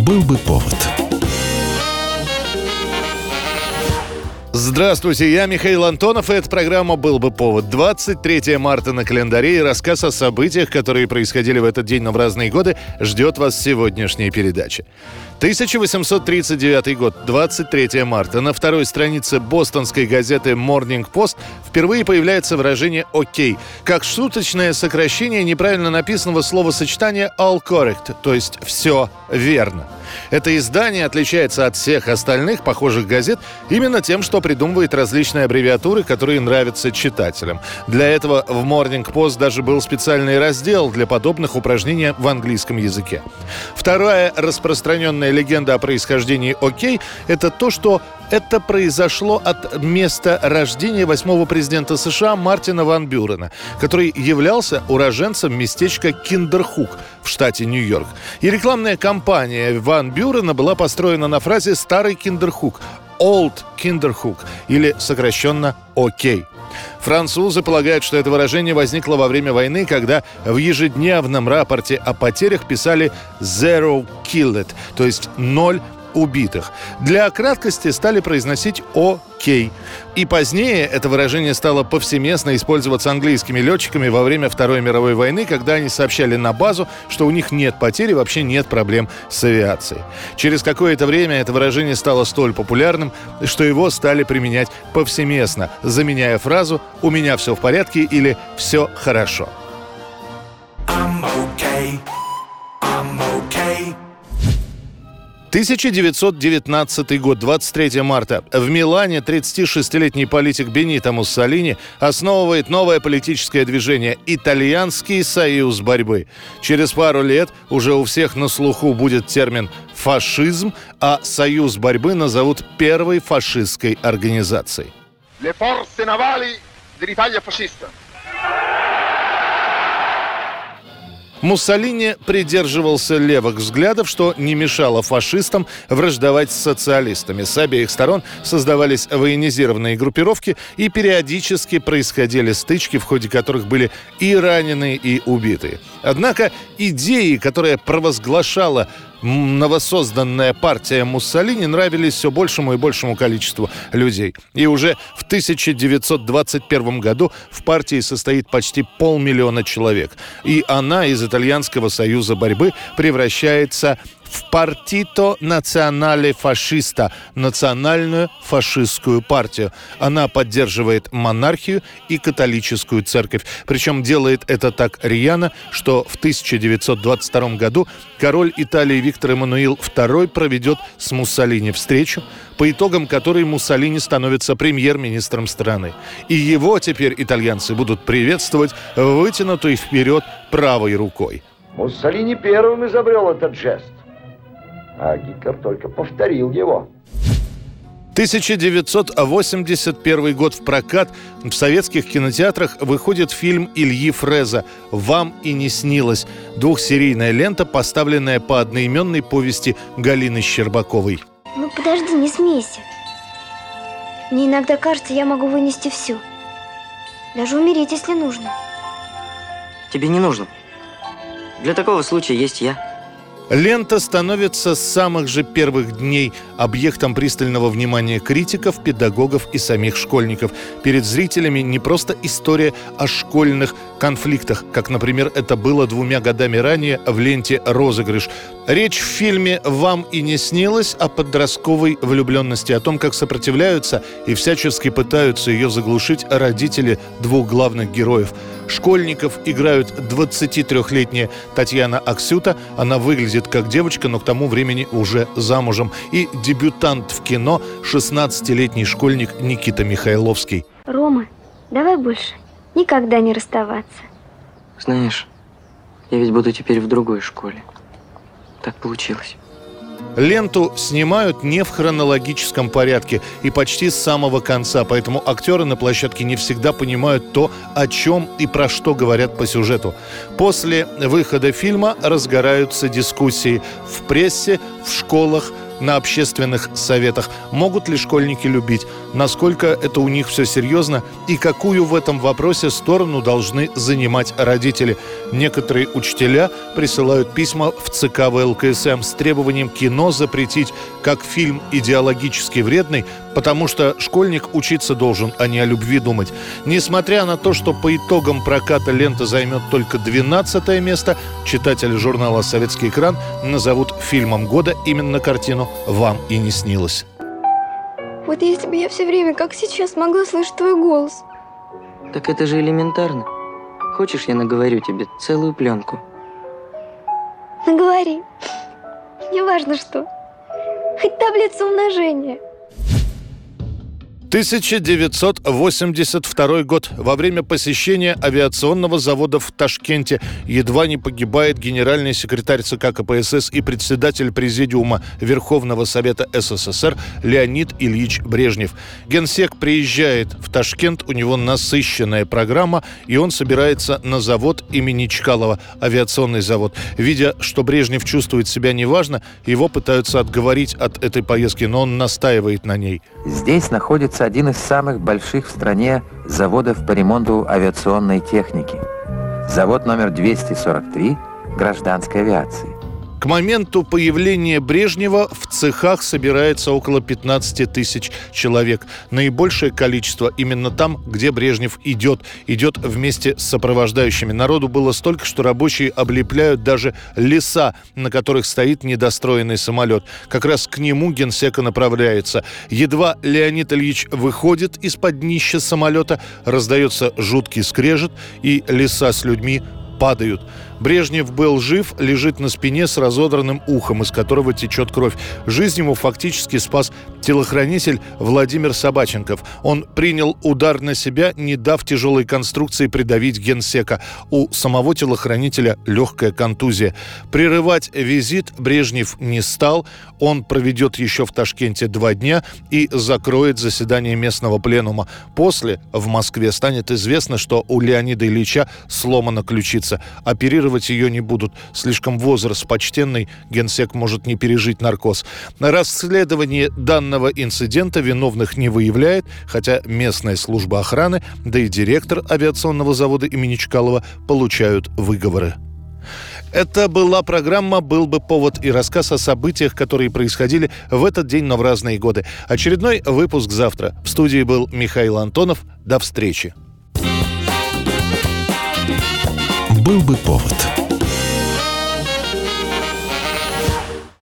Был бы повод. Здравствуйте, я Михаил Антонов, и эта программа «Был бы повод». 23 марта на календаре и рассказ о событиях, которые происходили в этот день, но в разные годы, ждет вас сегодняшняя передача. 1839 год, 23 марта. На второй странице бостонской газеты Morning Post впервые появляется выражение «окей», как шуточное сокращение неправильно написанного словосочетания «all correct», то есть «все верно». Это издание отличается от всех остальных похожих газет именно тем, что придумывает различные аббревиатуры, которые нравятся читателям. Для этого в Morning Post даже был специальный раздел для подобных упражнений в английском языке. Вторая распространенная легенда о происхождении «Окей» — это то, что это произошло от места рождения восьмого президента США Мартина Ван Бюрена, который являлся уроженцем местечка Киндерхук в штате Нью-Йорк. И рекламная кампания Ван Бюрена была построена на фразе «Старый Киндерхук» Old Kinderhook или сокращенно «Окей». Французы полагают, что это выражение возникло во время войны, когда в ежедневном рапорте о потерях писали «zero killed», то есть «ноль убитых. Для краткости стали произносить «Окей». И позднее это выражение стало повсеместно использоваться английскими летчиками во время Второй мировой войны, когда они сообщали на базу, что у них нет потерь и вообще нет проблем с авиацией. Через какое-то время это выражение стало столь популярным, что его стали применять повсеместно, заменяя фразу «У меня все в порядке» или «Все хорошо». I'm okay. 1919 год, 23 марта. В Милане 36-летний политик Бенито Муссолини основывает новое политическое движение «Итальянский союз борьбы». Через пару лет уже у всех на слуху будет термин «фашизм», а «союз борьбы» назовут первой фашистской организацией. Le forze navali dell'Italia fascista Муссолини придерживался левых взглядов, что не мешало фашистам враждовать с социалистами. С обеих сторон создавались военизированные группировки и периодически происходили стычки, в ходе которых были и раненые, и убитые. Однако идеи, которые провозглашала новосозданная партия Муссолини нравились все большему и большему количеству людей. И уже в 1921 году в партии состоит почти полмиллиона человек. И она из Итальянского союза борьбы превращается в «Партито Национале Фашиста» – национальную фашистскую партию. Она поддерживает монархию и католическую церковь. Причем делает это так рьяно, что в 1922 году король Италии Виктор Эммануил II проведет с Муссолини встречу, по итогам которой Муссолини становится премьер-министром страны. И его теперь итальянцы будут приветствовать вытянутой вперед правой рукой. Муссолини первым изобрел этот жест а Гитлер только повторил его. 1981 год в прокат в советских кинотеатрах выходит фильм Ильи Фреза «Вам и не снилось». Двухсерийная лента, поставленная по одноименной повести Галины Щербаковой. Ну подожди, не смейся. Мне иногда кажется, я могу вынести все. Даже умереть, если нужно. Тебе не нужно. Для такого случая есть я. Лента становится с самых же первых дней объектом пристального внимания критиков, педагогов и самих школьников. Перед зрителями не просто история о школьных конфликтах, как, например, это было двумя годами ранее в ленте «Розыгрыш». Речь в фильме «Вам и не снилось» о подростковой влюбленности, о том, как сопротивляются и всячески пытаются ее заглушить родители двух главных героев – Школьников играют 23-летняя Татьяна Аксюта. Она выглядит как девочка, но к тому времени уже замужем. И дебютант в кино 16-летний школьник Никита Михайловский. Рома, давай больше никогда не расставаться. Знаешь, я ведь буду теперь в другой школе. Так получилось. Ленту снимают не в хронологическом порядке и почти с самого конца, поэтому актеры на площадке не всегда понимают то, о чем и про что говорят по сюжету. После выхода фильма разгораются дискуссии в прессе, в школах, на общественных советах. Могут ли школьники любить? Насколько это у них все серьезно? И какую в этом вопросе сторону должны занимать родители? Некоторые учителя присылают письма в ЦК ВЛКСМ с требованием кино запретить как фильм идеологически вредный, потому что школьник учиться должен, а не о любви думать. Несмотря на то, что по итогам проката лента займет только 12 место, читатели журнала «Советский экран» назовут фильмом года именно картину «Вам и не снилось». Вот если бы я все время, как сейчас, могла слышать твой голос. Так это же элементарно. Хочешь, я наговорю тебе целую пленку? Наговори. Неважно что. Хоть таблицу умножения. 1982 год. Во время посещения авиационного завода в Ташкенте едва не погибает генеральный секретарь ЦК КПСС и председатель Президиума Верховного Совета СССР Леонид Ильич Брежнев. Генсек приезжает в Ташкент, у него насыщенная программа, и он собирается на завод имени Чкалова, авиационный завод. Видя, что Брежнев чувствует себя неважно, его пытаются отговорить от этой поездки, но он настаивает на ней. Здесь находится один из самых больших в стране заводов по ремонту авиационной техники. Завод номер 243 гражданской авиации. К моменту появления Брежнева в цехах собирается около 15 тысяч человек. Наибольшее количество именно там, где Брежнев идет. Идет вместе с сопровождающими. Народу было столько, что рабочие облепляют даже леса, на которых стоит недостроенный самолет. Как раз к нему генсека направляется. Едва Леонид Ильич выходит из-под днища самолета, раздается жуткий скрежет, и леса с людьми падают. Брежнев был жив, лежит на спине с разодранным ухом, из которого течет кровь. Жизнь ему фактически спас телохранитель Владимир Собаченков. Он принял удар на себя, не дав тяжелой конструкции придавить генсека. У самого телохранителя легкая контузия. Прерывать визит Брежнев не стал. Он проведет еще в Ташкенте два дня и закроет заседание местного пленума. После в Москве станет известно, что у Леонида Ильича сломана ключица. Оперировать ее не будут. Слишком возраст почтенный, генсек может не пережить наркоз. Расследование данного инцидента виновных не выявляет, хотя местная служба охраны, да и директор авиационного завода имени Чкалова получают выговоры. Это была программа «Был бы повод» и рассказ о событиях, которые происходили в этот день, но в разные годы. Очередной выпуск завтра. В студии был Михаил Антонов. До встречи. «Был бы повод»